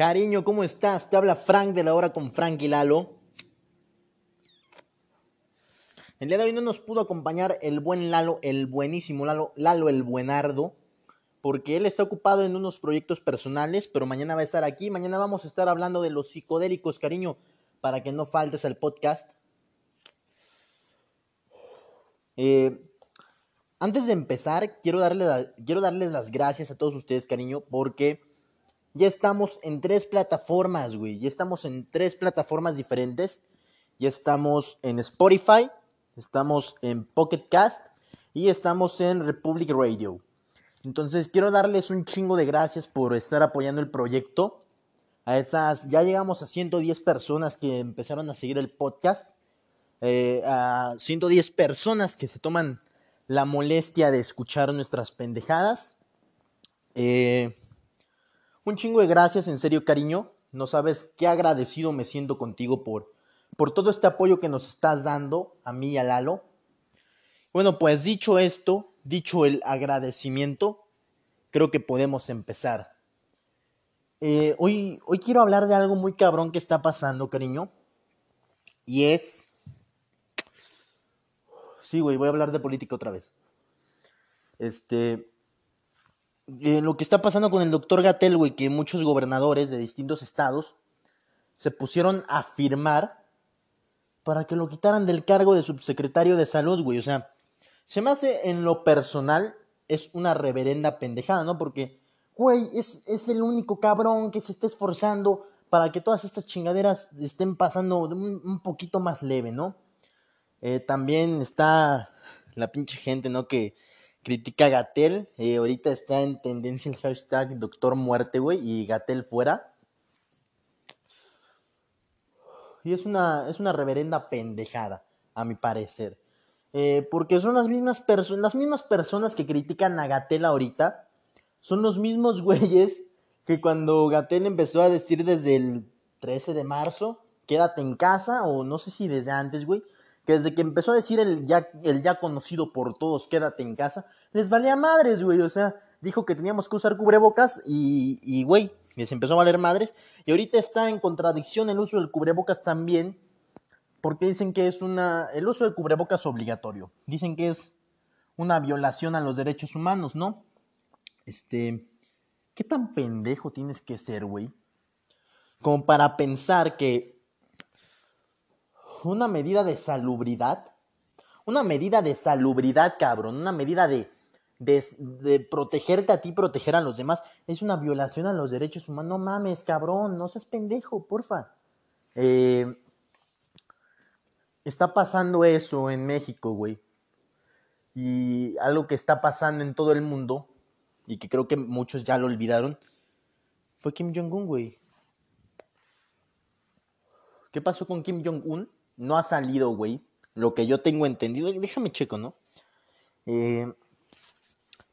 Cariño, ¿cómo estás? Te habla Frank de la hora con Frank y Lalo. El día de hoy no nos pudo acompañar el buen Lalo, el buenísimo Lalo, Lalo el buenardo, porque él está ocupado en unos proyectos personales, pero mañana va a estar aquí. Mañana vamos a estar hablando de los psicodélicos, cariño, para que no faltes al podcast. Eh, antes de empezar, quiero, darle quiero darles las gracias a todos ustedes, cariño, porque ya estamos en tres plataformas, güey. Ya estamos en tres plataformas diferentes. Ya estamos en Spotify, estamos en Pocket Cast y estamos en Republic Radio. Entonces quiero darles un chingo de gracias por estar apoyando el proyecto. A esas, ya llegamos a 110 personas que empezaron a seguir el podcast. Eh, a 110 personas que se toman la molestia de escuchar nuestras pendejadas. Eh, un chingo de gracias, en serio, cariño. No sabes qué agradecido me siento contigo por, por todo este apoyo que nos estás dando a mí y a Lalo. Bueno, pues dicho esto, dicho el agradecimiento, creo que podemos empezar. Eh, hoy, hoy quiero hablar de algo muy cabrón que está pasando, cariño. Y es... Sí, güey, voy a hablar de política otra vez. Este, lo que está pasando con el doctor Gatel, güey, que muchos gobernadores de distintos estados se pusieron a firmar para que lo quitaran del cargo de subsecretario de salud, güey. O sea, se me hace en lo personal, es una reverenda pendejada, ¿no? Porque, güey, es, es el único cabrón que se está esforzando para que todas estas chingaderas estén pasando un, un poquito más leve, ¿no? Eh, también está la pinche gente, ¿no? Que critica a Gatel. Eh, ahorita está en tendencia el hashtag Doctor Muerte, güey, y Gatel fuera. Y es una, es una reverenda pendejada, a mi parecer. Eh, porque son las mismas, las mismas personas que critican a Gatel ahorita. Son los mismos güeyes que cuando Gatel empezó a decir desde el 13 de marzo, quédate en casa, o no sé si desde antes, güey, que desde que empezó a decir el ya, el ya conocido por todos, quédate en casa, les valía madres, güey. O sea, dijo que teníamos que usar cubrebocas y, y, güey, les empezó a valer madres. Y ahorita está en contradicción el uso del cubrebocas también, porque dicen que es una, el uso del cubrebocas obligatorio. Dicen que es una violación a los derechos humanos, ¿no? Este, ¿qué tan pendejo tienes que ser, güey? Como para pensar que una medida de salubridad, una medida de salubridad, cabrón, una medida de, de, protegerte a ti, proteger a los demás, es una violación a los derechos humanos. No mames, cabrón, no seas pendejo, porfa. Eh, está pasando eso en México, güey. Y algo que está pasando en todo el mundo, y que creo que muchos ya lo olvidaron, fue Kim Jong-un, güey. ¿Qué pasó con Kim Jong-un? No ha salido, güey. Lo que yo tengo entendido, déjame checo, ¿no? Eh,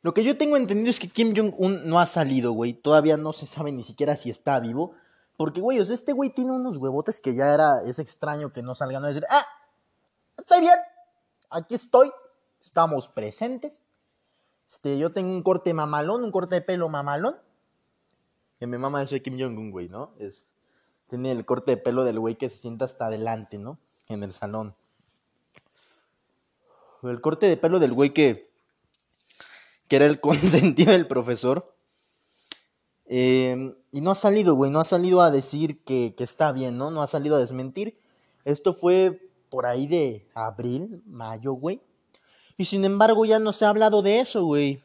lo que yo tengo entendido es que Kim Jong-un no ha salido, güey. Todavía no se sabe ni siquiera si está vivo. Porque, güey, o este güey tiene unos huevotes que ya era, es extraño que no salgan a decir, ah, estoy bien, aquí estoy, estamos presentes. Este, yo tengo un corte mamalón, un corte de pelo mamalón. Que mi mamá es Kim Jong-un, güey, ¿no? Es, tiene el corte de pelo del güey que se sienta hasta adelante, ¿no? En el salón. El corte de pelo del güey que, que era el consentido del profesor. Em, y no ha salido, güey, no ha salido a decir que, está bien, ¿no? No ha salido a desmentir. Esto fue por ahí de abril, mayo, güey. Y sin embargo ya no se ha hablado de eso, güey.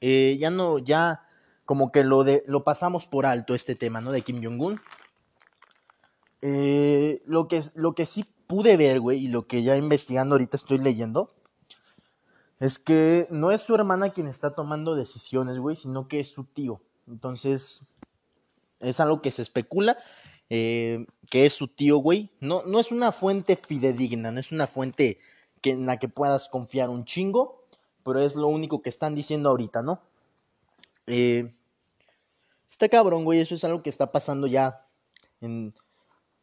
Eh, ya no, ya como que lo, de, lo pasamos por alto este tema, ¿no? De Kim Jong-un. Eh, lo, que, lo que sí pude ver, güey, y lo que ya investigando ahorita estoy leyendo, es que no es su hermana quien está tomando decisiones, güey, sino que es su tío. Entonces, es algo que se especula, eh, que es su tío, güey. No, no es una fuente fidedigna, no es una fuente que, en la que puedas confiar un chingo, pero es lo único que están diciendo ahorita, ¿no? Eh, está cabrón, güey, eso es algo que está pasando ya en,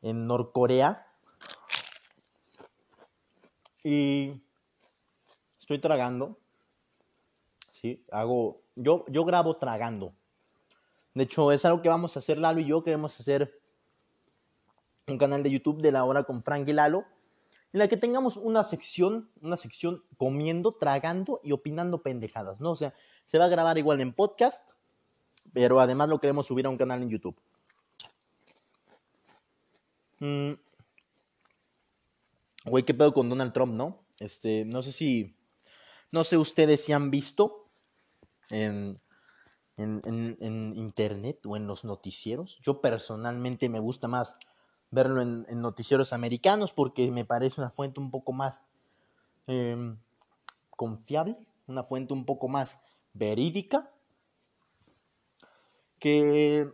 en Norcorea. Y estoy tragando. Sí, hago. Yo, yo grabo tragando. De hecho, es algo que vamos a hacer Lalo y yo. Queremos hacer un canal de YouTube de la hora con Frank y Lalo, en la que tengamos una sección, una sección comiendo, tragando y opinando pendejadas, ¿no? O sea, se va a grabar igual en podcast, pero además lo queremos subir a un canal en YouTube. Mm. Güey, ¿qué pedo con Donald Trump, no? Este, no sé si, no sé ustedes si han visto en, en, internet o en los noticieros. Yo personalmente me gusta más verlo en, noticieros americanos porque me parece una fuente un poco más em, confiable, una fuente un poco más verídica que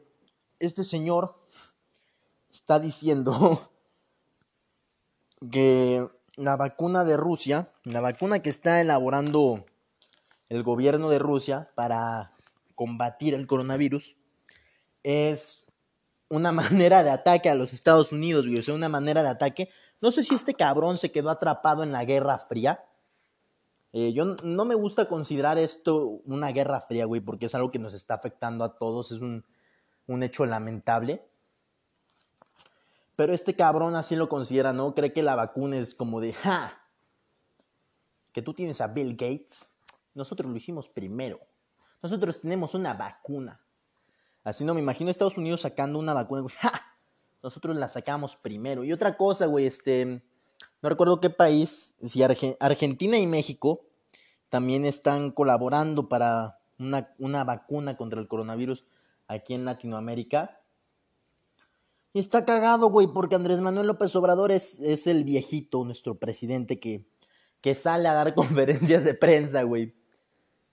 este señor está diciendo que la vacuna de Rusia, la vacuna que está elaborando el gobierno de Rusia para combatir el coronavirus, es una manera de ataque a los Estados Unidos, güey. O sea, una manera de ataque. No sé si este cabrón se quedó atrapado en la Guerra Fría. Eh, yo no me gusta considerar esto una guerra fría, güey, porque es algo que nos está afectando a todos. Es un, un hecho lamentable. Pero este cabrón así lo considera, ¿no? Cree que la vacuna es como de, ¡ja! Que tú tienes a Bill Gates. Nosotros lo hicimos primero. Nosotros tenemos una vacuna. Así no me imagino Estados Unidos sacando una vacuna. ¡Ja! Nosotros la sacamos primero. Y otra cosa, güey, este. No recuerdo qué país, si Argentina y México también están colaborando para una vacuna contra el coronavirus aquí en Latinoamérica. Está cagado, güey, porque Andrés Manuel López Obrador es, es el viejito, nuestro presidente, que, que sale a dar conferencias de prensa, güey.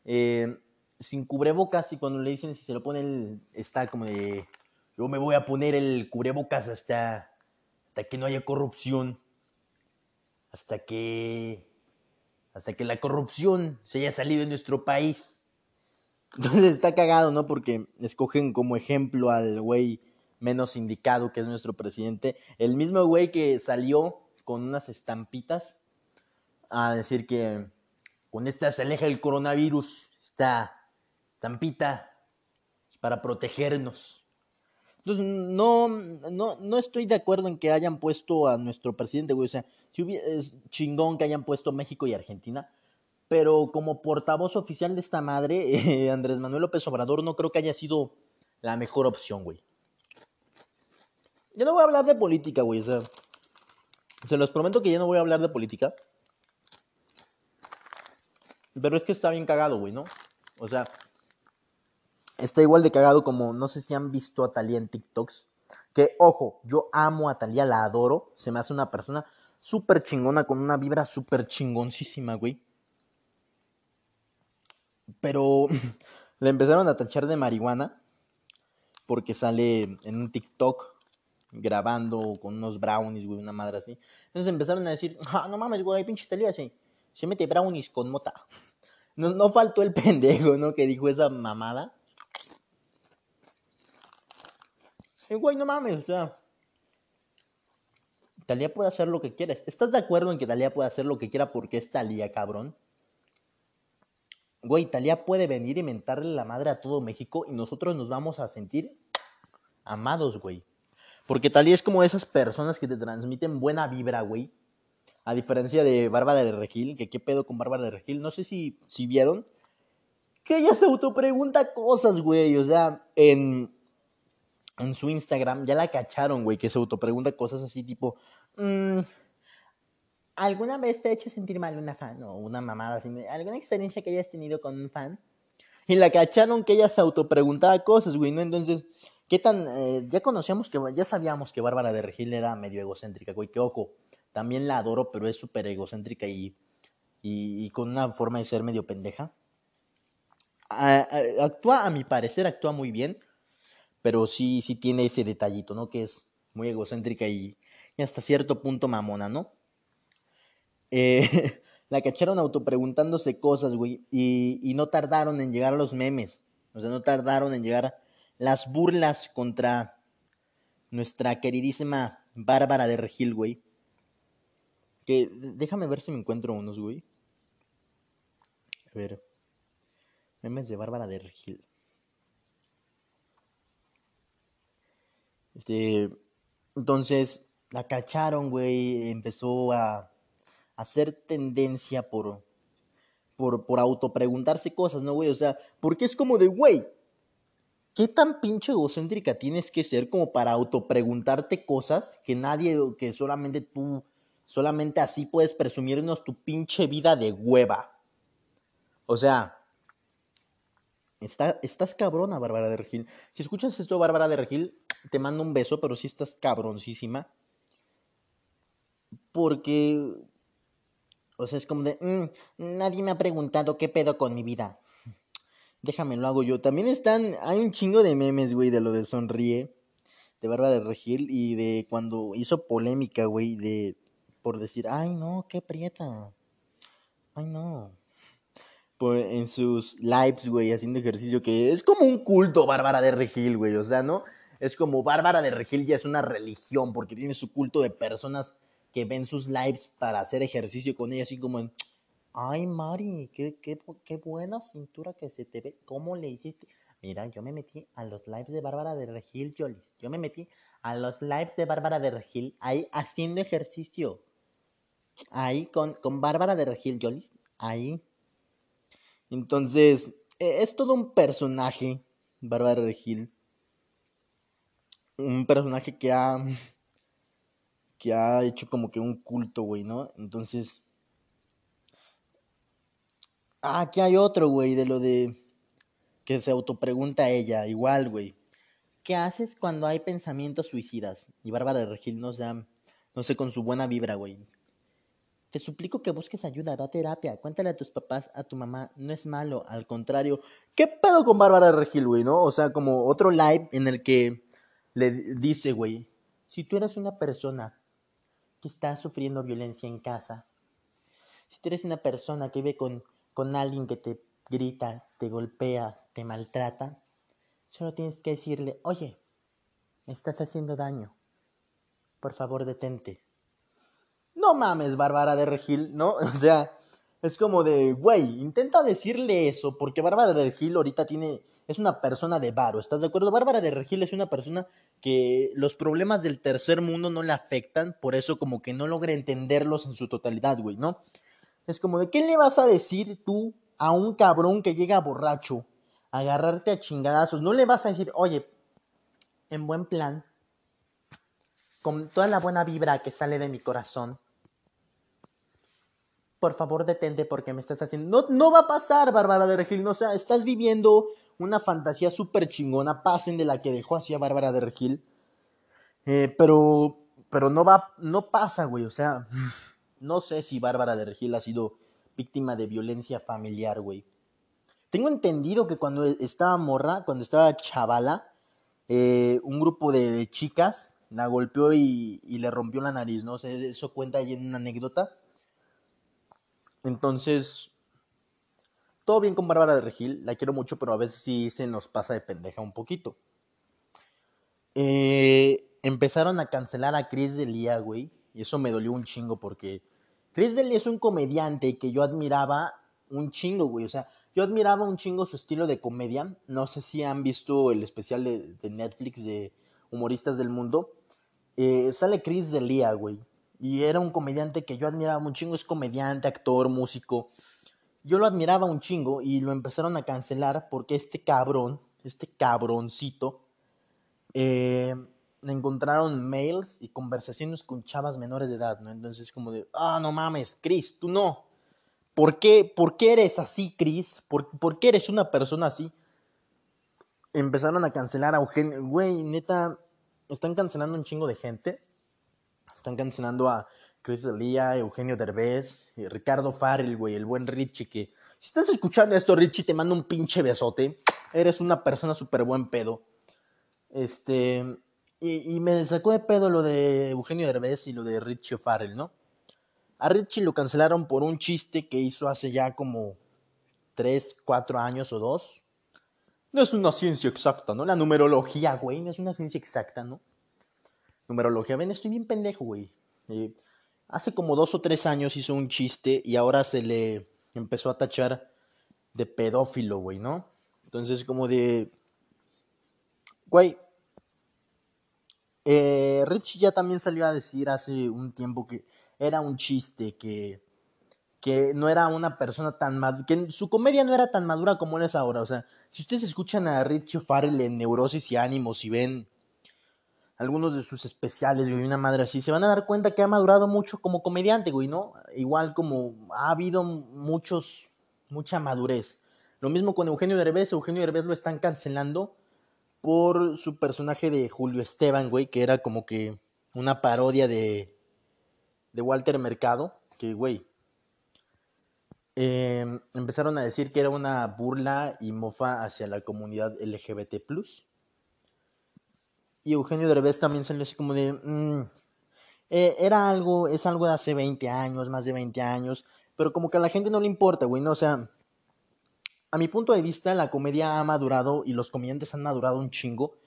Eh, sin cubrebocas y cuando le dicen si se lo pone, él está como de, yo me voy a poner el cubrebocas hasta, hasta que no haya corrupción, hasta que, hasta que la corrupción se haya salido de nuestro país. Entonces está cagado, ¿no? Porque escogen como ejemplo al güey menos indicado, que es nuestro presidente. El mismo güey que salió con unas estampitas a decir que con esta se aleja el coronavirus. Está estampita para protegernos. Entonces, no, no, no estoy de acuerdo en que hayan puesto a nuestro presidente, güey. O sea, si es chingón que hayan puesto México y Argentina. Pero como portavoz oficial de esta madre, Andrés Manuel López Obrador no creo que haya sido la mejor opción, güey. Yo no voy a hablar de política, güey. O sea, se los prometo que yo no voy a hablar de política. Pero es que está bien cagado, güey, ¿no? O sea, está igual de cagado como, no sé si han visto a Talía en TikToks. Que, ojo, yo amo a Talía, la adoro. Se me hace una persona súper chingona, con una vibra súper chingoncísima, güey. Pero le empezaron a tachar de marihuana. Porque sale en un TikTok grabando con unos brownies, güey, una madre así. Entonces empezaron a decir, ah, no mames, güey, pinche Talía, sí. Se mete brownies con mota. No, no faltó el pendejo, ¿no? Que dijo esa mamada. Y güey, no mames, o sea. Talía puede hacer lo que quiera. ¿Estás de acuerdo en que Talía puede hacer lo que quiera porque es Talía, cabrón? Güey, Talía puede venir y mentarle la madre a todo México y nosotros nos vamos a sentir amados, güey. Porque Talía es como esas personas que te transmiten buena vibra, güey. A diferencia de Bárbara de Regil, que qué pedo con Bárbara de Regil. No sé si, si vieron que ella se autopregunta cosas, güey. O sea, en, en su Instagram ya la cacharon, güey, que se autopregunta cosas así tipo, mm, ¿alguna vez te ha hecho sentir mal una fan o una mamada así? ¿Alguna experiencia que hayas tenido con un fan? Y la cacharon que ella se autopreguntaba cosas, güey, ¿no? Entonces, ¿qué tan...? Eh, ya conocíamos que, ya sabíamos que Bárbara de Regil era medio egocéntrica, güey, que ojo, también la adoro, pero es súper egocéntrica y, y, con una forma de ser medio pendeja. actúa, a mi parecer, actúa muy bien pero sí, sí tiene ese detallito, ¿no? Que es muy egocéntrica y, hasta cierto punto mamona, ¿no? Eh, la cacharon autopreguntándose cosas, güey, y, y no tardaron en llegar a los memes, o sea, no tardaron en llegar las burlas contra nuestra queridísima Bárbara de Regil, güey. Que déjame ver si me encuentro unos, güey. A ver. Memes de Bárbara de Regil. Este, entonces la cacharon, güey, empezó a, hacer tendencia por, por, por autopreguntarse cosas, ¿no, güey? O sea, porque es como de, güey, ¿qué tan pinche egocéntrica tienes que ser como para autopreguntarte cosas que nadie, que solamente tú, solamente así puedes presumirnos tu pinche vida de hueva? O sea, está, estás cabrona, Bárbara de Regil. Si escuchas esto, Bárbara de Regil, te mando un beso, pero sí estás cabroncísima. Porque, o sea, es como de, mm, nadie me ha preguntado qué pedo con mi vida. Déjame, lo hago yo. También están, hay un chingo de memes, güey, de lo de Sonríe, de Bárbara de Regil, y de cuando hizo polémica, güey, de, por decir, ay, no, qué prieta. Ay, no. Por, en sus lives, güey, haciendo ejercicio, que es como un culto Bárbara de Regil, güey, o sea, ¿no? Es como Bárbara de Regil ya es una religión, porque tiene su culto de personas que ven sus lives para hacer ejercicio con ella, así como en Ay, Mari, qué, qué, qué buena cintura que se te ve. ¿Cómo le hiciste? Mira, yo me metí a los lives de Bárbara de Regil, Jolis. Yo me metí a los lives de Bárbara de Regil, ahí haciendo ejercicio. Ahí con, con Bárbara de Regil, Jolis. Ahí. Entonces, e, es todo un personaje, Bárbara de Regil. Un personaje que ha. que ha hecho como que un culto, güey, ¿no? Entonces Ah, aquí hay otro, güey, de lo de que se autopregunta ella, igual, güey. ¿Qué haces cuando hay pensamientos suicidas? Y Bárbara Regil nos da, no sé, con su buena vibra, güey. Te suplico que busques ayuda, da terapia, cuéntale a tus papás, a tu mamá, no es malo, al contrario. ¿Qué pedo con Bárbara Regil, güey, no? O sea, como otro live en el que le dice, güey, si tú eres una persona que está sufriendo violencia en casa, si tú eres una persona que vive con con alguien que te grita, te golpea, te maltrata, solo tienes que decirle, oye, me estás haciendo daño, por favor detente. No mames, Bárbara de Regil, ¿no? O sea, es como de, güey, intenta decirle eso, porque Bárbara de Regil ahorita tiene, es una persona de varo, ¿estás de acuerdo? Bárbara de Regil es una persona que los problemas del tercer mundo no le afectan, por eso como que no logra entenderlos en su totalidad, güey, ¿no? Es como de, ¿qué le vas a decir tú a un cabrón que llega borracho agarrarte a chingadazos? No le vas a decir, oye, en buen plan, con toda la buena vibra que sale de mi corazón, por favor detente porque me estás haciendo... No, no va a pasar, Bárbara de Regil, no, o sea, estás viviendo una fantasía súper chingona, pasen de la que dejó así a Bárbara de Regil, eh, pero, pero no va, no pasa, güey, o sea... No sé si Bárbara de Regil ha sido víctima de violencia familiar, güey. Tengo entendido que cuando estaba morra, cuando estaba chavala, eh, un grupo de, chicas la golpeó y, le rompió la nariz, ¿no? eso cuenta ahí en una anécdota. Entonces, todo bien con Bárbara de Regil, la quiero mucho, pero a veces sí se nos pasa de pendeja un poquito. Eh, empezaron a cancelar a Chris Delia, güey, y eso me dolió un chingo porque Chris Delia es un comediante que yo admiraba un chingo, güey. O sea, yo admiraba un chingo su estilo de comedia. No sé si han visto el especial de, Netflix de Humoristas del Mundo. Eh, sale Chris Delia, güey. Y era un comediante que yo admiraba un chingo. Es comediante, actor, músico. Yo lo admiraba un chingo y lo empezaron a cancelar porque este cabrón, este cabroncito, eh, encontraron mails y conversaciones con chavas menores de edad, ¿no? Entonces como de, ah, no mames, Chris, tú no. ¿Por qué, ¿Por qué eres así, Chris? ¿Por, ¿Por qué eres una persona así? Empezaron a cancelar a Eugenio. Güey, neta, están cancelando un chingo de gente. Están cancelando a Chris Delia, Eugenio Derbez, eh, Ricardo Farrell, güey, el buen Richie, que... Si estás escuchando esto, Richie, te mando un pinche besote. Eres una persona súper buen pedo. Este... Y, me sacó de pedo lo de Eugenio Derbez y lo de Richie Farrell, ¿no? A Richie lo cancelaron por un chiste que hizo hace ya como 3, 4 años o 2. No es una ciencia exacta, ¿no? La numerología, güey, no es una ciencia exacta, ¿no? Numerología, ven, estoy bien pendejo, güey. Hace como 2 o 3 años hizo un chiste y ahora se le empezó a tachar de pedófilo, güey, ¿no? Entonces, como de. Güey, Eh, Rich ya también salió a decir hace un tiempo que era un chiste, que, que no era una persona tan madura, que su comedia no era tan madura como él es ahora. O sea, si ustedes escuchan a Rich Farrell en Neurosis y Ánimos y ven algunos de sus especiales, güey, una madre así, se van a dar cuenta que ha madurado mucho como comediante, güey, ¿no? Igual como ha habido muchos, mucha madurez. Lo mismo con Eugenio Derbez, Eugenio Derbez lo están cancelando por su personaje de Julio Esteban, güey, que era como que una parodia de, de Walter Mercado, que, güey, em, empezaron a decir que era una burla y mofa hacia la comunidad LGBT+. Y Eugenio Derbez también salió así como de... Mm, eh, era algo, es algo de hace 20 años, más de 20 años, pero como que a la gente no le importa, güey, ¿no? O sea, a mi punto de vista, la comedia ha madurado y los comediantes han madurado un chingo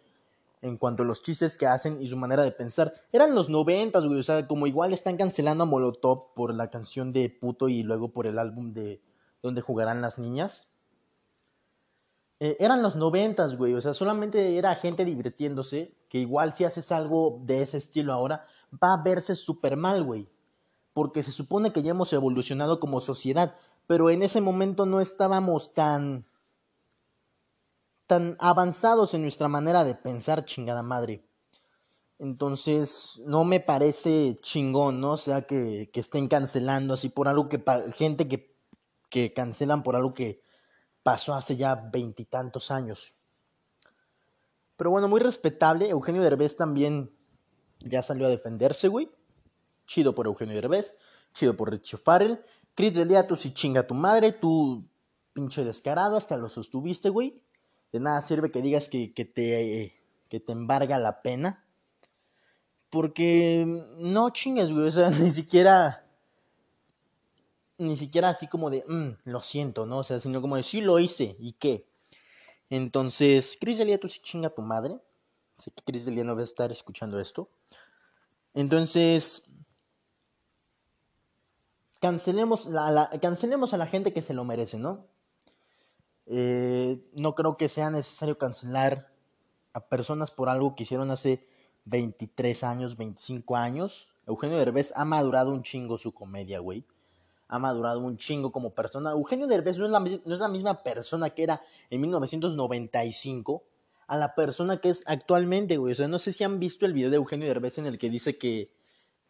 en cuanto a los chistes que hacen y su manera de pensar. Eran los noventas, güey, o sea, como igual están cancelando a Molotov por la canción de Puto y luego por el álbum de Donde jugarán las niñas. Eh, eran los noventas, güey, o sea, solamente era gente divirtiéndose, que igual si haces algo de ese estilo ahora, va a verse súper mal, güey. Porque se supone que ya hemos evolucionado como sociedad, pero en ese momento no estábamos tan tan avanzados en nuestra manera de pensar, chingada madre. Entonces, no me parece chingón, ¿no? O sea, que, que estén cancelando así por algo que... Gente que, que cancelan por algo que pasó hace ya veintitantos años. Pero bueno, muy respetable. Eugenio Derbez también ya salió a defenderse, güey. Chido por Eugenio Derbez. Chido por Richie Farrell. Chris Delia, tú sí chinga tu madre. Tú pinche descarado. Hasta lo sostuviste, güey. De nada sirve que digas que, que te, que te embarga la pena. Porque no chingas, güey. O sea, ni siquiera ni siquiera así como de, mm, lo siento, ¿no? O sea, sino como de, sí lo hice, ¿y qué? Entonces, Chris Delia, tú sí chinga a tu madre. Sé que Chris Delia no va a estar escuchando esto. Entonces, cancelemos, la, cancelemos a la gente que se lo merece, ¿no? Eh, no creo que sea necesario cancelar a personas por algo que hicieron hace 23 años, 25 años. Eugenio Derbez ha madurado un chingo su comedia, güey ha madurado un chingo como persona. Eugenio Derbez no es la, no es la misma persona que era en 1995 a la persona que es actualmente, güey. O sea, no sé si han visto el video de Eugenio Derbez en el que dice que,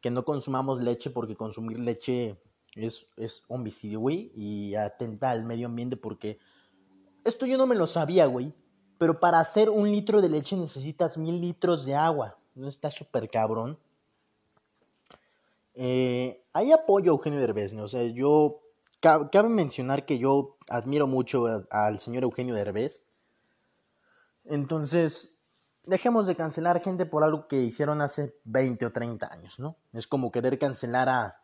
que no consumamos leche porque consumir leche es, es homicidio, güey, y atenta al medio ambiente porque esto yo no me lo sabía, güey. Pero para hacer un litro de leche necesitas mil litros de agua. ¿No está súper cabrón? Eh, hay apoyo a Eugenio Derbez, ¿no? O sea, yo. Cabe mencionar que yo admiro mucho al señor Eugenio Derbez. Entonces, dejemos de cancelar gente por algo que hicieron hace 20 o 30 años, ¿no? Es como querer cancelar a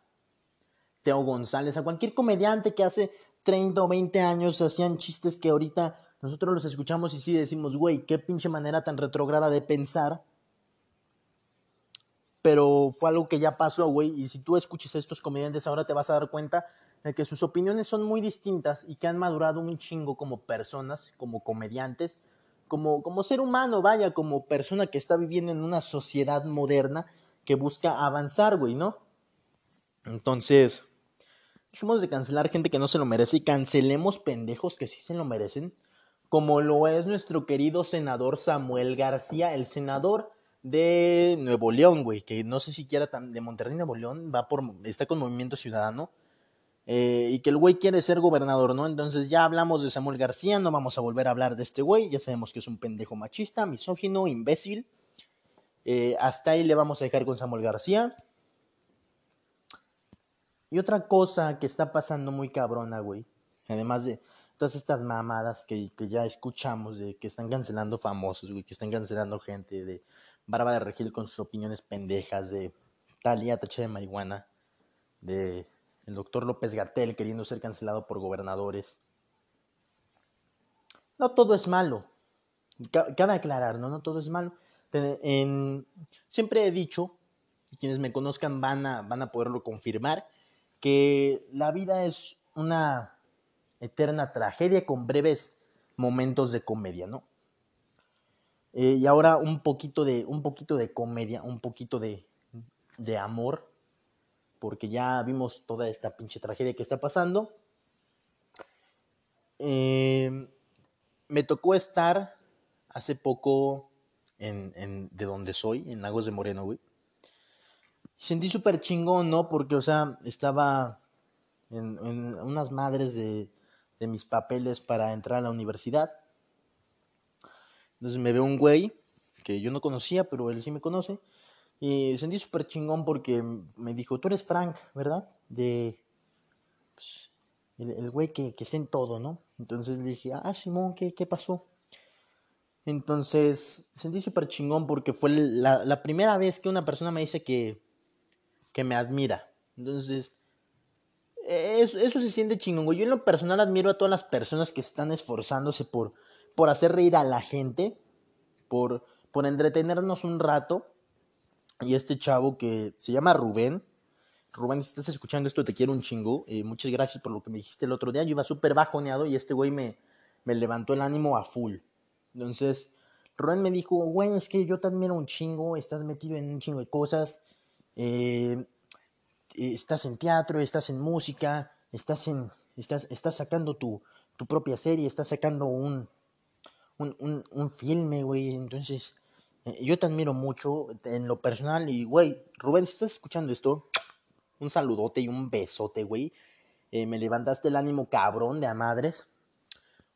Teo González, a cualquier comediante que hace 30 o 20 años hacían chistes que ahorita nosotros los escuchamos y sí decimos, güey, qué pinche manera tan retrograda de pensar pero fue algo que ya pasó, güey, y si tú escuchas a estos comediantes ahora te vas a dar cuenta de que sus opiniones son muy distintas y que han madurado un chingo como personas, como comediantes, como, como ser humano, vaya, como persona que está viviendo en una sociedad moderna que busca avanzar, güey, ¿no? Entonces, de cancelar gente que no se lo merece y cancelemos pendejos que sí se lo merecen, como lo es nuestro querido senador Samuel García, el senador de Nuevo León, güey, que no sé si quiera de Monterrey, Nuevo León, va por, está con Movimiento Ciudadano, eh, y que el güey quiere ser gobernador, ¿no? Entonces ya hablamos de Samuel García, no vamos a volver a hablar de este güey, ya sabemos que es un pendejo machista, misógino, imbécil. Eh, hasta ahí le vamos a dejar con Samuel García. Y otra cosa que está pasando muy cabrona, güey, además de todas estas mamadas que, que ya escuchamos de que están cancelando famosos, güey, que están cancelando gente, de Bárbara Regil con sus opiniones pendejas de Talia tacha de marihuana, de el doctor López Gatel queriendo ser cancelado por gobernadores. No todo es malo. Cabe aclarar, ¿no? No todo es malo. siempre he dicho, y quienes me conozcan van a, van a poderlo confirmar, que la vida es una eterna tragedia con breves momentos de comedia, ¿no? Eh, y ahora un poquito de, un poquito de comedia, un poquito de, de amor, porque ya vimos toda esta pinche tragedia que está pasando. Eh, me tocó estar hace poco en, en, de donde soy, en Lagos de Moreno, güey. Sentí súper chingón, ¿no? Porque, o sea, estaba en, en unas madres de, de mis papeles para entrar a la universidad. Entonces me ve un güey que yo no conocía, pero él sí me conoce. Y sentí súper chingón porque me dijo, tú eres Frank, ¿verdad? De... Pues, el, güey que, que está en todo, ¿no? Entonces le dije, ah, Simón, ¿qué, qué pasó? Entonces sentí súper chingón porque fue la, la, primera vez que una persona me dice que, que me admira. Entonces, eso, se siente chingón. Yo en lo personal admiro a todas las personas que están esforzándose por, por hacer reír a la gente, por, por entretenernos un rato. Y este chavo que se llama Rubén, Rubén, si estás escuchando esto, te quiero un chingo. Eh, muchas gracias por lo que me dijiste el otro día. Yo iba súper bajoneado y este güey me, me levantó el ánimo a full. Entonces, Rubén me dijo, güey, es que yo te admiro un chingo, estás metido en un chingo de cosas. Eh, estás en teatro, estás en música, estás en. estás, estás sacando tu, tu propia serie, estás sacando un, un, un, un filme, güey. Entonces, eh, yo te admiro mucho en lo personal. Y, güey, Rubén, si estás escuchando esto, un saludote y un besote, güey. Eh, me levantaste el ánimo cabrón de a madres.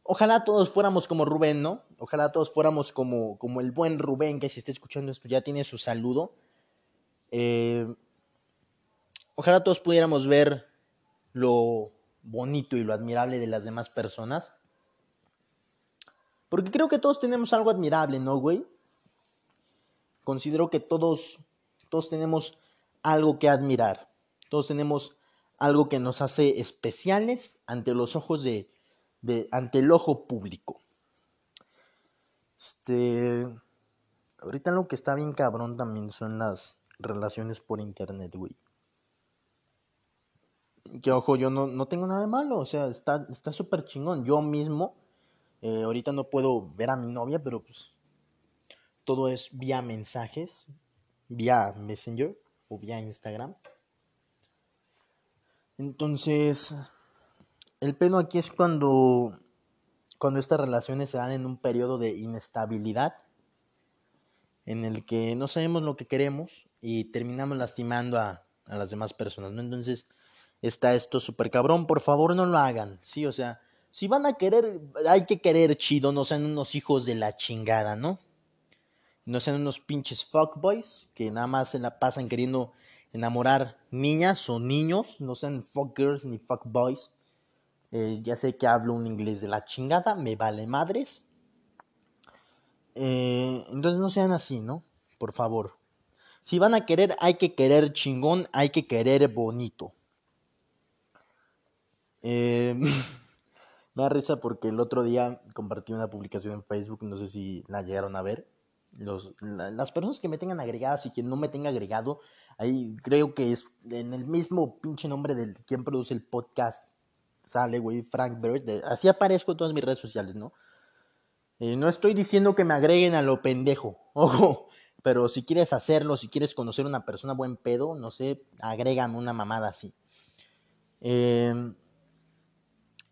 Ojalá todos fuéramos como Rubén, ¿no? Ojalá todos fuéramos como, como el buen Rubén, que si está escuchando esto ya tiene su saludo. Eh, ojalá todos pudiéramos ver lo bonito y lo admirable de las demás personas. Porque creo que todos tenemos algo admirable, ¿no, güey? Considero que todos, todos tenemos algo que admirar. Todos tenemos algo que nos hace especiales ante los ojos de, de ante el ojo público. Este, ahorita lo que está bien cabrón también son las relaciones por internet, güey. Que ojo, yo no, no tengo nada de malo, o sea, está súper chingón. Yo mismo eh, ahorita no puedo ver a mi novia, pero pues todo es vía mensajes, vía Messenger o vía Instagram. Entonces, el peno aquí es cuando, cuando estas relaciones se dan en un periodo de inestabilidad, en el que no sabemos lo que queremos y terminamos lastimando a, a las demás personas, ¿no? Entonces, está esto súper cabrón, por favor no lo hagan, sí, o sea, si van a querer, hay que querer chido, no sean unos hijos de la chingada, ¿no? No sean unos pinches fuckboys que nada más se la pasan queriendo enamorar niñas o niños, no sean fuckgirls ni fuckboys. Eh, ya sé que hablo un inglés de la chingada, me vale madres. Eh, entonces no sean así, ¿no? Por favor. Si van a querer, hay que querer chingón, hay que querer bonito. Eh, Me da risa porque el otro día compartí una publicación en Facebook, no sé si la llegaron a ver. Los, las personas que me tengan agregadas y quien no me tenga agregado, ahí creo que es en el mismo pinche nombre del quien produce el podcast sale, güey, Frank Bird. así aparezco en todas mis redes sociales, ¿no? Eh, no estoy diciendo que me agreguen a lo pendejo, ojo, pero si quieres hacerlo, si quieres conocer a una persona buen pedo, no sé, agrégame una mamada así. Eh,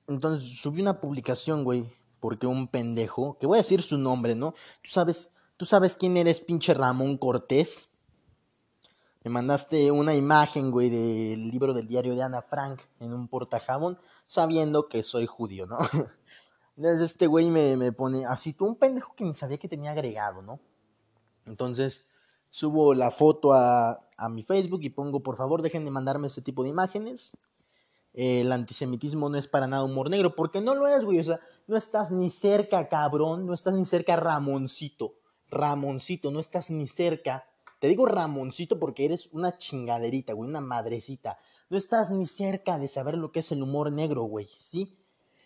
entonces subí una publicación, güey, porque un pendejo, que voy a decir su nombre, ¿no? Tú sabes, tú sabes quién eres, pinche Ramón Cortés. Me mandaste una imagen, güey, del libro del diario de Ana Frank en un portajabón, sabiendo que soy judío, ¿no? Entonces este güey me, me pone así, tú un pendejo que ni sabía que tenía agregado, ¿no? Entonces subo la foto a, a mi Facebook y pongo, por favor, dejen de mandarme ese tipo de imágenes el antisemitismo no es para nada humor negro, porque no lo es, güey, o sea, no estás ni cerca, cabrón, no estás ni cerca, Ramoncito, Ramoncito, no estás ni cerca. Te digo Ramoncito porque eres una chingaderita, güey, una madrecita. No estás ni cerca de saber lo que es el humor negro, güey, ¿sí?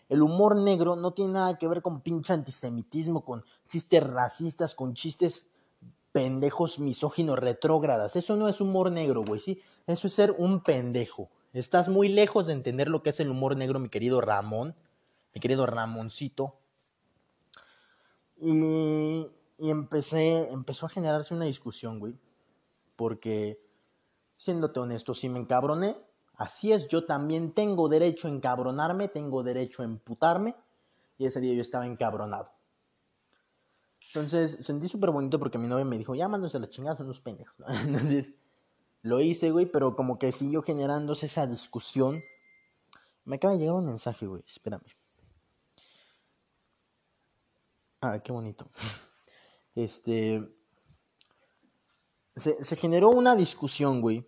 El humor negro no tiene nada que ver con pinche antisemitismo, con chistes racistas, con chistes pendejos misóginos retrógradas. Eso no es humor negro, güey, ¿sí? Eso es ser un pendejo. Estás muy lejos de entender lo que es el humor negro, mi querido Ramón, mi querido Ramoncito. Y, y empecé, empezó a generarse una discusión, güey. Porque, siéndote honesto, si me encabroné, así es, yo también tengo derecho a encabronarme, tengo derecho a emputarme. Y ese día yo estaba encabronado. Entonces sentí súper bonito porque mi novia me dijo, ya mándense la chingada, son unos pendejos. Entonces lo hice, güey, pero como que siguió generándose esa discusión. Me acaba de llegar un mensaje, güey, espérame. Ah, qué bonito. Este. Se, se generó una discusión, güey.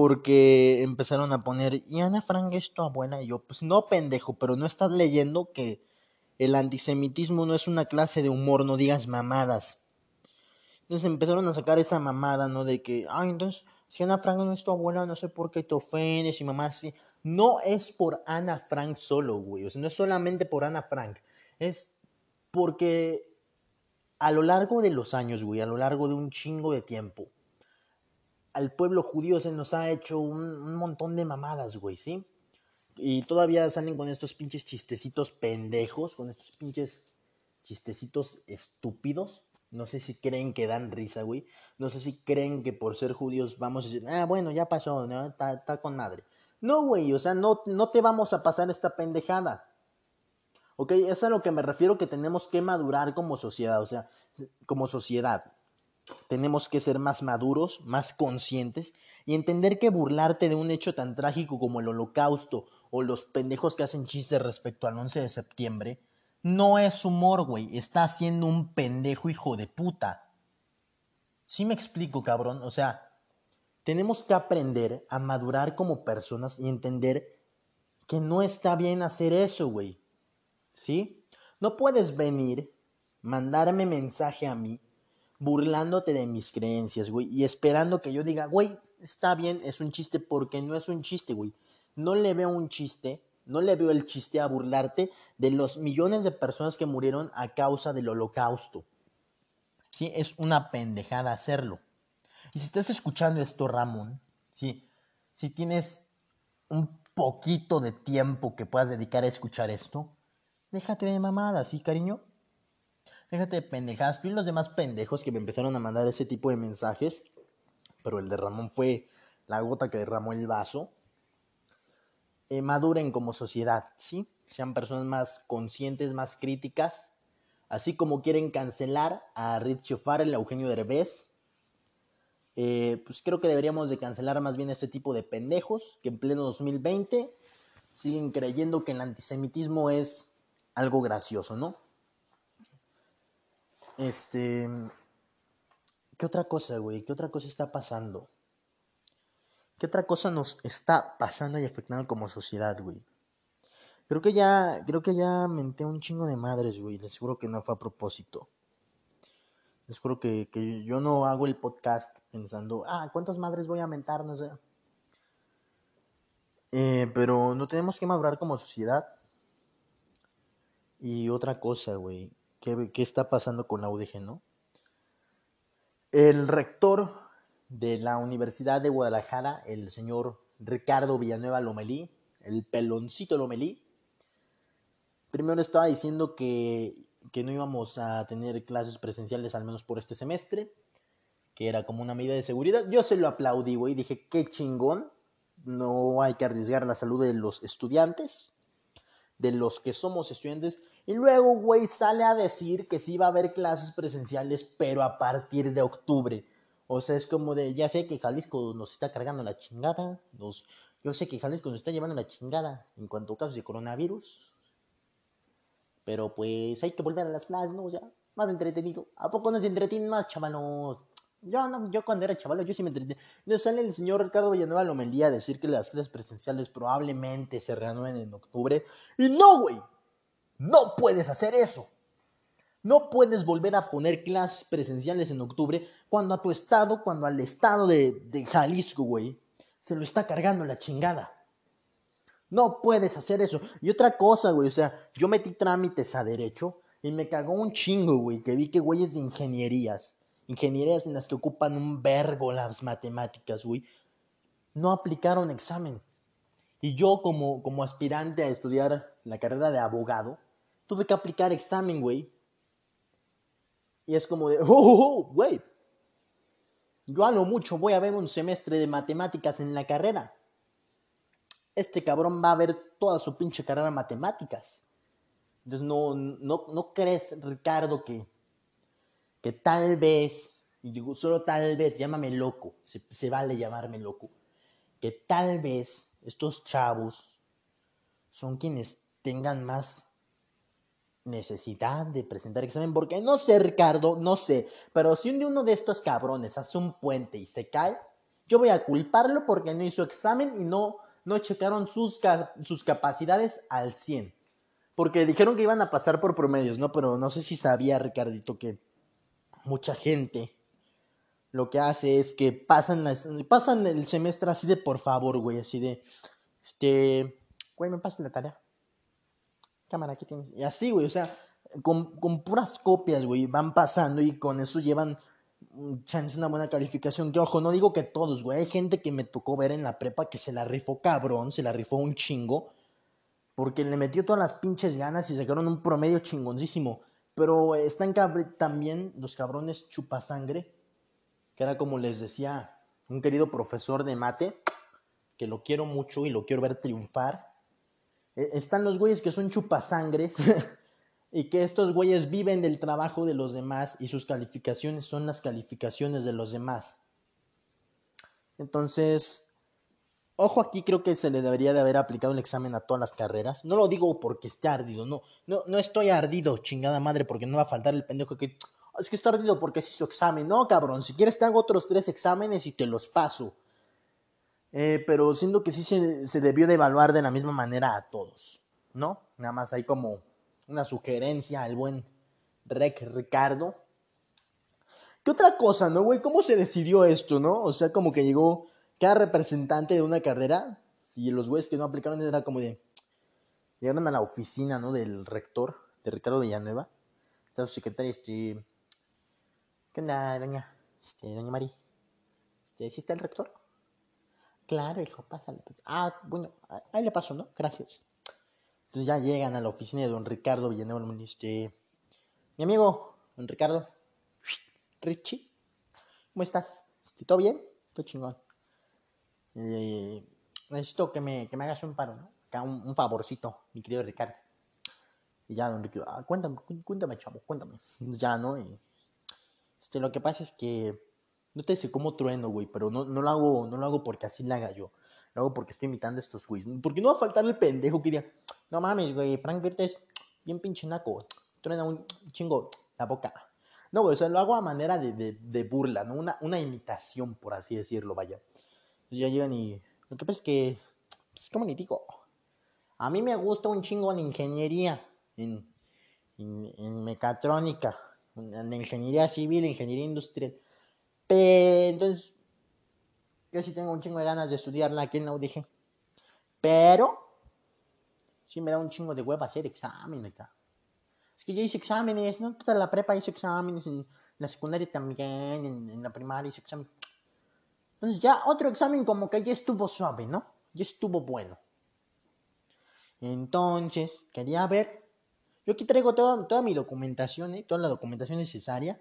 Porque empezaron a poner, y Ana Frank es tu abuela. Y yo, pues no, pendejo, pero no estás leyendo que el antisemitismo no es una clase de humor, no digas mamadas. Entonces empezaron a sacar esa mamada, ¿no? De que, ay, entonces, si Ana Frank no es tu abuela, no sé por qué te ofendes y mamá sí. No es por Ana Frank solo, güey. O sea, no es solamente por Ana Frank. Es porque a lo largo de los años, güey, a lo largo de un chingo de tiempo, al pueblo judío se nos ha hecho un, montón de mamadas, güey, ¿sí? Y todavía salen con estos pinches chistecitos pendejos, con estos pinches chistecitos estúpidos. No sé si creen que dan risa, güey. No sé si creen que por ser judíos vamos a decir, ah, bueno, ya pasó, ¿no? Está, con madre. No, güey, o sea, no, no te vamos a pasar esta pendejada. ¿Ok? Es a lo que me refiero que tenemos que madurar como sociedad, o sea, como sociedad. Tenemos que ser más maduros, más conscientes y entender que burlarte de un hecho tan trágico como el holocausto o los pendejos que hacen chistes respecto al 11 de septiembre, no es humor, güey. Está siendo un pendejo hijo de puta. Sí me explico, cabrón. O sea, tenemos que aprender a madurar como personas y entender que no está bien hacer eso, güey. ¿Sí? No puedes venir, mandarme mensaje a mí, burlándote de mis creencias, güey, y esperando que yo diga, güey, está bien, es un chiste, porque no es un chiste, güey no le veo un chiste, no le veo el chiste a burlarte de los millones de personas que murieron a causa del holocausto. Sí, es una pendejada hacerlo. Y si estás escuchando esto, Ramón, sí, si tienes un poquito de tiempo que puedas dedicar a escuchar esto, déjate de mamadas, ¿sí, cariño? Déjate de pendejadas. Y los demás pendejos que me empezaron a mandar ese tipo de mensajes, pero el de Ramón fue la gota que derramó el vaso. Eh, maduren como sociedad, ¿sí? Sean personas más conscientes, más críticas, así como quieren cancelar a Richie Farrell, a Eugenio Derbez, eh, pues creo que deberíamos de cancelar más bien este tipo de pendejos que en pleno 2020 siguen creyendo que el antisemitismo es algo gracioso, ¿no? Este... ¿Qué otra cosa, güey? ¿Qué otra cosa está pasando? ¿Qué otra cosa nos está pasando y afectando como sociedad, güey? Creo que ya, creo que ya menté un chingo de madres, güey. Les juro que no fue a propósito. Les juro que, que yo no hago el podcast pensando, ah, ¿cuántas madres voy a mentar? No sé. Eh, pero no tenemos que madurar como sociedad. Y otra cosa, güey. ¿Qué, ¿Qué está pasando con la UDG? El rector de la Universidad de Guadalajara, el señor Ricardo Villanueva Lomelí, el peloncito Lomelí. Primero estaba diciendo que, que no íbamos a tener clases presenciales al menos por este semestre, que era como una medida de seguridad. Yo se lo aplaudí, güey, dije, qué chingón, no hay que arriesgar la salud de los estudiantes, de los que somos estudiantes. Y luego, güey, sale a decir que sí va a haber clases presenciales, pero a partir de octubre. O sea, es como de, ya sé que Jalisco nos está cargando la chingada, nos, yo sé que Jalisco nos está llevando la chingada en cuanto a casos de coronavirus, pero pues hay que volver a las clases, ¿no? O sea, más entretenido. ¿A poco nos entretienen más, chavalos? Yo, no, yo cuando era chaval, yo sí me entretenía. Entonces sale el señor Ricardo Villanueva Lomelía a decir que las clases presenciales probablemente se reanuden en octubre. Y no, güey, no puedes hacer eso. No puedes volver a poner clases presenciales en octubre cuando a tu estado, cuando al estado de, Jalisco, güey, se lo está cargando la chingada. No puedes hacer eso. Y otra cosa, güey, o sea, yo metí trámites a derecho y me cagó un chingo, güey, que vi que güeyes de ingenierías, ingenierías en las que ocupan un vergo las matemáticas, güey, no aplicaron examen. Y yo como, como aspirante a estudiar la carrera de abogado, tuve que aplicar examen, güey. Y es como de, oh, oh, oh, güey. Yo a lo mucho voy a ver un semestre de matemáticas en la carrera. Este cabrón va a ver toda su pinche carrera matemáticas. Entonces no, no, no crees, Ricardo, que, que tal vez, y digo solo tal vez, llámame loco, se, se vale llamarme loco, que tal vez estos chavos son quienes tengan más necesidad de presentar examen, porque no sé, Ricardo, no sé, pero si uno de estos cabrones hace un puente y se cae, yo voy a culparlo porque no hizo examen y no, no checaron sus, sus capacidades al 100. Porque dijeron que iban a pasar por promedios, ¿no? Pero no sé si sabía, Ricardito, que mucha gente lo que hace es que pasan, las, pasan el semestre así de por favor, güey, así de, este, güey, me pasa la tarea cámara, aquí tienes. Y así, güey, o sea, con, con puras copias, güey, van pasando y con eso llevan chance una buena calificación. Que ojo, no digo que todos, güey. Hay gente que me tocó ver en la prepa que se la rifó cabrón, se la rifó un chingo. Porque le metió todas las pinches ganas y sacaron un promedio chingoncísimo. Pero están también los cabrones chupasangre. Que era como les decía un querido profesor de mate. Que lo quiero mucho y lo quiero ver triunfar. E, están los güeyes que son chupasangres y que estos güeyes viven del trabajo de los demás y sus calificaciones son las calificaciones de los demás. Entonces, ojo aquí, creo que se le debería de haber aplicado el examen a todas las carreras. No lo digo porque esté ardido, no, no, no estoy ardido, chingada madre, porque no va a faltar el pendejo que... Es que estoy ardido porque se hizo examen. No, cabrón, si quieres te hago otros tres exámenes y te los paso. Eh, pero siento que sí se, debió de evaluar de la misma manera a todos, ¿no? Nada más hay como una sugerencia al buen Rec Ricardo. ¿Qué otra cosa, no, güey? ¿Cómo se decidió esto, no? O sea, como que llegó cada representante de una carrera y los güeyes que no aplicaron era como de... Llegaron a la oficina, ¿no? Del rector, de Ricardo Villanueva. Está su secretaria, este... ¿Qué onda, doña? Este, doña Mari. Este, ¿sí está el rector? Claro, hijo, pásale. Pues. Ah, bueno, ahí le paso, ¿no? Gracias. Entonces ya llegan a la oficina de don Ricardo Villanueva, este, mi amigo, don Ricardo, Richie, ¿cómo estás? ¿Todo bien? Todo chingón. Eh, necesito que me, que me hagas un paro, ¿no? Un, favorcito, mi querido Ricardo. Y ya, don Ricardo, ah, cuéntame, cuéntame, chavo, cuéntame. Ya, ¿no? Este, lo que pasa es que no te sé cómo trueno, güey, pero no, no, lo hago, no lo hago porque así la haga yo. Lo hago porque estoy imitando a estos güeyes. Porque no va a faltar el pendejo que diga, no mames, güey, Frank Wirth es bien pinche naco, truena un chingo la boca. No, güey, o sea, lo hago a manera de, de, burla, ¿no? Una, una imitación, por así decirlo, vaya. Ya llegan y... Lo que pasa es que, pues, ¿cómo le digo? A mí me gusta un chingo en ingeniería, en, en, en mecatrónica, en ingeniería civil, ingeniería industrial entonces, yo sí tengo un chingo de ganas de estudiarla aquí en la UDG. Pero, sí me da un chingo de hueva hacer exámenes acá. Es que yo hice exámenes, ¿no? Toda la prepa hice exámenes, en la secundaria también, en, la primaria hice exámenes. Entonces ya otro examen como que ya estuvo suave, ¿no? Ya estuvo bueno. Entonces, quería ver. Yo aquí traigo toda mi documentación, ¿eh? Toda la documentación necesaria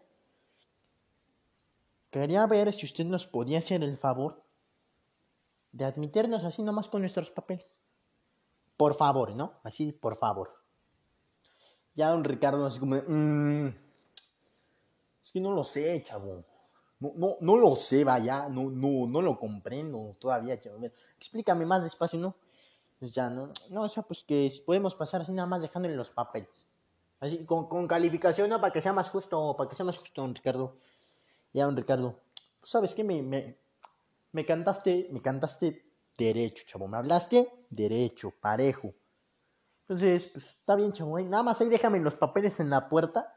Quería ver si usted nos podía hacer el favor de admitirnos así nomás con nuestros papeles. Por favor, ¿no? Así, por favor. Ya don Ricardo así como, mmm, es que no lo sé, chavo. No, no, no lo sé, vaya, no, no, no lo comprendo todavía, chavo. Explícame más despacio, ¿no? Pues ya, ¿no? No, o sea, pues que podemos pasar así nada más dejándole los papeles. Así, con, con calificación, ¿no? Para que sea más justo, para que sea más justo, don Ricardo. Ya, don Ricardo, ¿sabes qué? Me, me, me cantaste, me cantaste derecho, chavo. Me hablaste derecho, parejo. Entonces, pues está bien, chavo. ¿eh? Nada más ahí déjame los papeles en la puerta.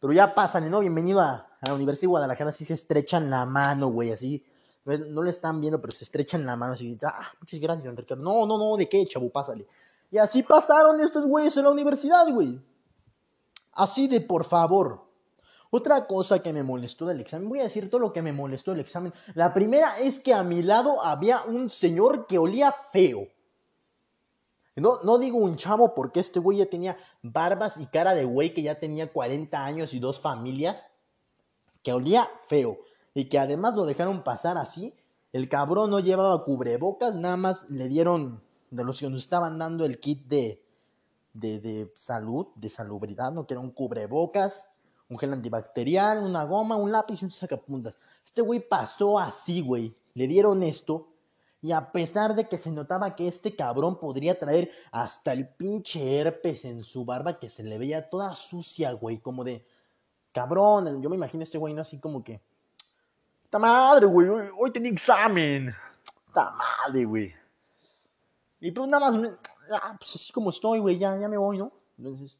Pero ya pásale, ¿no? Bienvenido a, la Universidad de Guadalajara. Así se estrechan la mano, güey. Así. No, no, le están viendo, pero se estrechan la mano. Así. Ah, muchas gracias, don Ricardo. No, no, no. ¿De qué, chavo? Pásale. Y así pasaron estos güeyes en la universidad, güey. Así de por favor. Otra cosa que me molestó del examen, voy a decir todo lo que me molestó del examen. La primera es que a mi lado había un señor que olía feo. No, no digo un chavo porque este güey ya tenía barbas y cara de güey que ya tenía 40 años y dos familias. que olía feo y que además lo dejaron pasar así. El cabrón no llevaba cubrebocas, nada más le dieron de los que nos estaban dando el kit de, de, de salud, de salubridad, ¿no? Que era un cubrebocas, un gel antibacterial, una goma, un lápiz y un sacapuntas. Este güey pasó así, güey. Le dieron esto. Y a pesar de que se notaba que este cabrón podría traer hasta el pinche herpes en su barba que se le veía toda sucia, güey, como de cabrón. Yo me imagino este güey, ¿no? Así como que. ¡Ta madre, güey! Hoy, tenía examen. ¡Ta madre, güey! Y tú nada más, ah, pues así como estoy, güey, ya, ya me voy, ¿no? Entonces,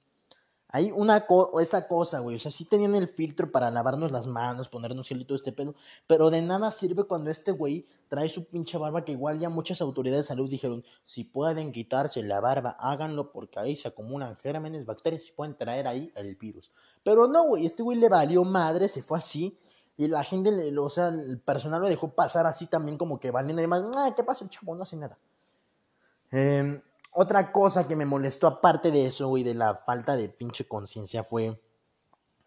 hay una co esa cosa, güey, o sea, sí tenían el filtro para lavarnos las manos, ponernos el y todo este pedo, pero de nada sirve cuando este güey trae su pinche barba, que igual ya muchas autoridades de salud dijeron, si pueden quitarse la barba, háganlo, porque ahí se acumulan gérmenes, bacterias, y pueden traer ahí el virus. Pero no, güey, este güey le valió madre, se fue así, y la gente, o sea, el personal lo dejó pasar así también como que valiendo y más, ah, ¿qué pasa, chavo? No hace nada. Eh, otra cosa que me molestó aparte de eso, güey, de la falta de pinche conciencia fue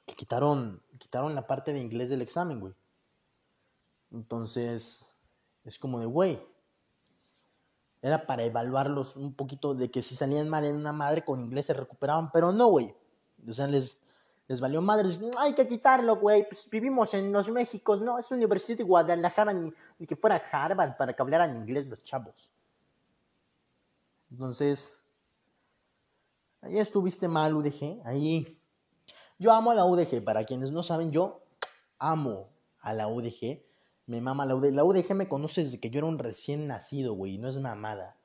que quitaron, quitaron la parte de inglés del examen, güey. Entonces, es como de, güey, era para evaluarlos un poquito de que si salían mal en una madre con inglés se recuperaban, pero no, güey. O sea, les, les valió madre. Hay que quitarlo, güey. Pues vivimos en los Méxicos, no, es Universidad de Guadalajara, ni, ni que fuera Harvard para que hablaran inglés los chavos. Entonces, ahí estuviste mal, UDG. Ahí. Yo amo a la UDG. Para quienes no saben, yo amo a la UDG. Me mama la UDG. La me conoce desde que yo era un recién nacido, güey. No es mamada.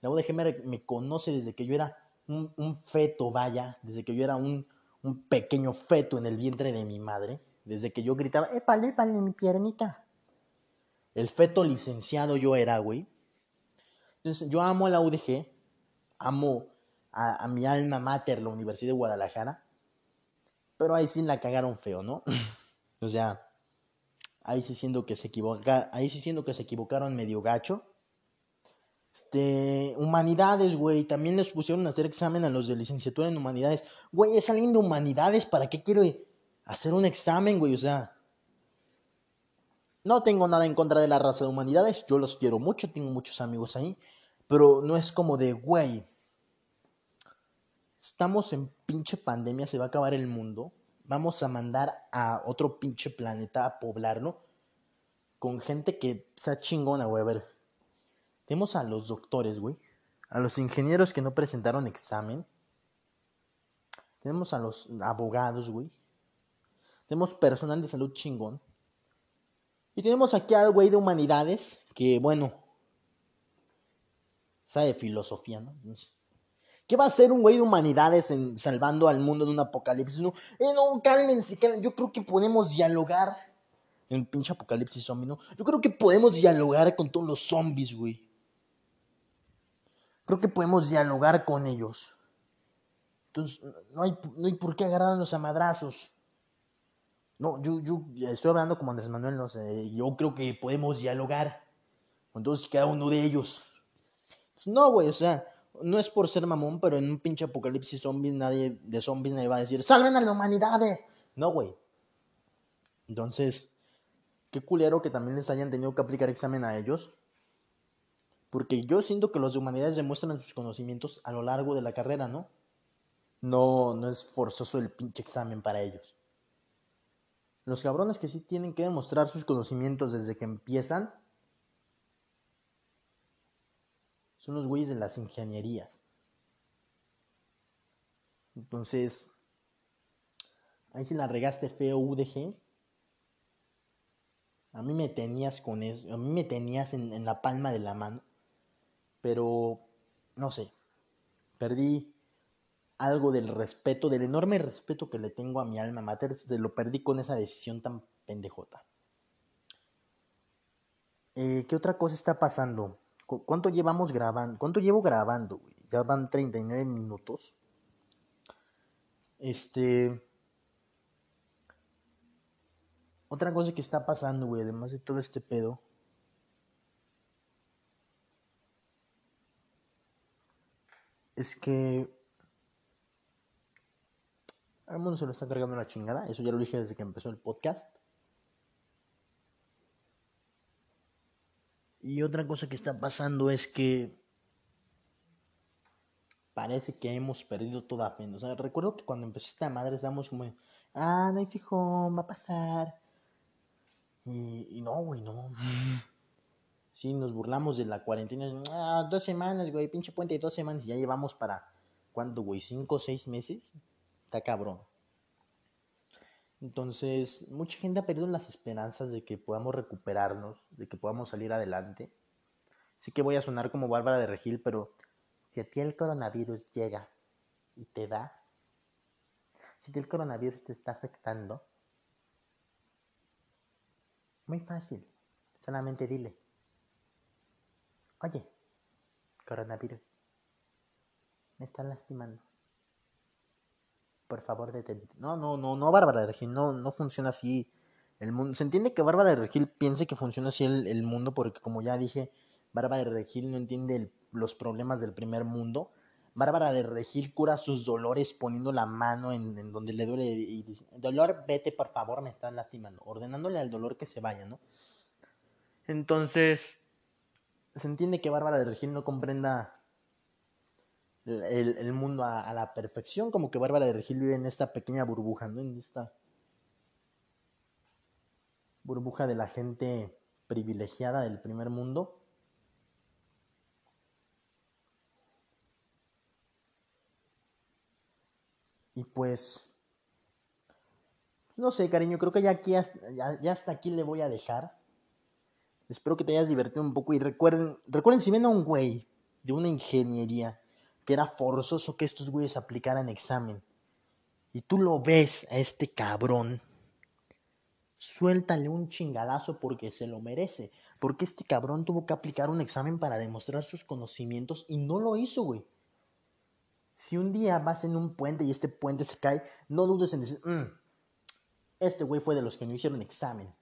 La UDG me, conoce desde que yo era un, feto, vaya. Desde que yo era un, un, pequeño feto en el vientre de mi madre. Desde que yo gritaba, épale, épale, mi piernita. El feto licenciado yo era, güey. Entonces, yo amo a la UDG, amo a, mi alma mater, la Universidad de Guadalajara, pero ahí sí la cagaron feo, ¿no? o sea, ahí sí siendo que se equivocaron medio gacho. Este, humanidades, güey, también les pusieron a hacer examen a los de licenciatura en humanidades. Güey, es alguien de humanidades, ¿para qué quiero hacer un examen, güey? O sea, no tengo nada en contra de la raza de humanidades, yo los quiero mucho, tengo muchos amigos ahí, pero no es como de, güey, estamos en pinche pandemia, se va a acabar el mundo, vamos a mandar a otro pinche planeta a poblarlo con gente que sea chingona, güey. A ver, tenemos a los doctores, güey, a los ingenieros que no presentaron examen, tenemos a los abogados, güey, tenemos personal de salud chingón, y tenemos aquí al güey de humanidades, que bueno, sabe filosofía, ¿no? ¿Qué va a hacer un güey de humanidades salvando al mundo de un apocalipsis? No, eh, no, cálmense, cálmense. Yo creo que podemos dialogar en el pinche apocalipsis zombie, ¿no? Yo creo que podemos dialogar con todos los zombies, güey. Creo que podemos dialogar con ellos. Entonces, no hay, no hay por qué agarrarnos a madrazos. No, yo, yo estoy hablando como Andrés Manuel, no sé. Yo creo que podemos dialogar con todos y cada uno de ellos. Pues no, güey, o sea, no es por ser mamón, pero en un pinche apocalipsis zombies, nadie de zombies nadie va a decir, salven a la humanidad. No, güey. Entonces, qué culero que también les hayan tenido que aplicar examen a ellos. Porque yo siento que los de humanidades demuestran sus conocimientos a lo largo de la carrera, ¿no? No, no es forzoso el pinche examen para ellos. Los cabrones que sí tienen que demostrar sus conocimientos desde que empiezan son los güeyes de las ingenierías. Entonces, ahí si la regaste feo UDG. A mí me tenías con eso, a mí me tenías en, la palma de la mano. Pero, no sé, perdí algo del respeto, del enorme respeto que le tengo a mi alma mater, se lo perdí con esa decisión tan pendejota. Eh, ¿Qué otra cosa está pasando? ¿Cuánto llevamos grabando? ¿Cuánto llevo grabando? Ya van 39 minutos. Este. Otra cosa que está pasando, güey, además de todo este pedo. Es que al mundo se lo está cargando la chingada. Eso ya lo dije desde que empezó el podcast. Y otra cosa que está pasando es que parece que hemos perdido toda fe. O sea, recuerdo que cuando empezó esta madre estábamos como, ah, no hay fijón, va a pasar. Y, no, güey, no. Sí, nos burlamos de la cuarentena. Ah, dos semanas, güey, pinche puente de dos semanas. Y ya llevamos para, ¿cuánto, güey? ¿Cinco o seis meses? Está cabrón. Entonces, mucha gente ha perdido las esperanzas de que podamos recuperarnos, de que podamos salir adelante. Sí que voy a sonar como Bárbara de Regil, pero si a ti el coronavirus llega y te da, si a ti el coronavirus te está afectando, muy fácil, solamente dile, oye, coronavirus, me están lastimando por favor detente. No, no, no, no, Bárbara de Regil, no, no funciona así el mundo. Se entiende que Bárbara de Regil piense que funciona así el, mundo porque como ya dije, Bárbara de Regil no entiende los problemas del primer mundo. Bárbara de Regil cura sus dolores poniendo la mano en, donde le duele y dolor, vete por favor, me están lastimando, ordenándole al dolor que se vaya, ¿no? Entonces, se entiende que Bárbara de Regil no comprenda el, mundo a, la perfección, como que Bárbara de Regil vive en esta pequeña burbuja, ¿no? En esta burbuja de la gente privilegiada del primer mundo. Y pues, pues, no sé, cariño, creo que ya, aquí, ya, hasta aquí le voy a dejar. Espero que te hayas divertido un poco y recuerden, recuerden si ven a un güey de una ingeniería que era forzoso que estos güeyes aplicaran examen. Y tú lo ves a este cabrón, suéltale un chingadazo porque se lo merece. Porque este cabrón tuvo que aplicar un examen para demostrar sus conocimientos y no lo hizo, güey. Si un día vas en un puente y este puente se cae, no dudes en decir, mm, este güey fue de los que no hicieron examen.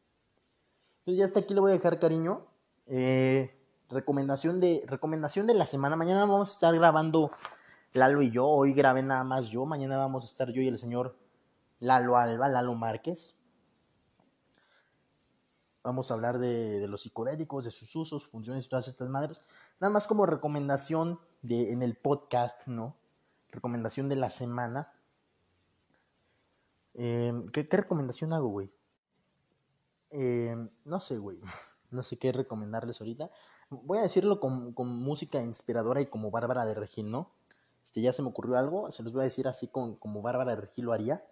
Entonces ya hasta aquí le voy a dejar cariño. Eh, recomendación de, recomendación de la semana. Mañana vamos a estar grabando Lalo y yo. Hoy grabé nada más yo. Mañana vamos a estar yo y el señor Lalo Alba, Lalo Márquez. Vamos a hablar de, los psicodélicos, de sus usos, funciones y todas estas madres. Nada más como recomendación de, en el podcast, ¿no? Recomendación de la semana. Em, ¿qué, recomendación hago, güey? Em, no sé, güey. No sé qué recomendarles ahorita voy a decirlo con, música inspiradora y como Bárbara de Regil, ¿no? Este, ya se me ocurrió algo, se los voy a decir así con, como Bárbara de Regil lo haría.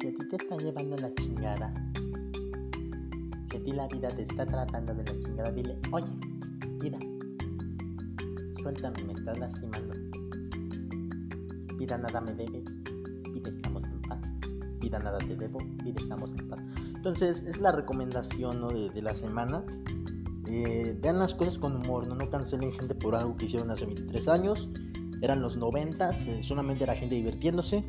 Si a ti te está llevando la chingada, si a ti la vida te está tratando de la chingada, dile, oye, vida, suéltame, me estás lastimando. Vida, nada me debes te estamos en paz. Vida, nada te debo te estamos en paz. Entonces, es la recomendación de, la semana. Eh, vean las cosas con humor, no, no cancelen gente por algo que hicieron hace 23 años. Eran los 90, eh, solamente era gente divirtiéndose.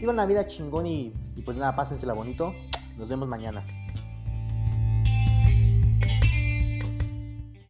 Vivan la vida chingón y, y pues nada, pásensela bonito. Nos vemos mañana.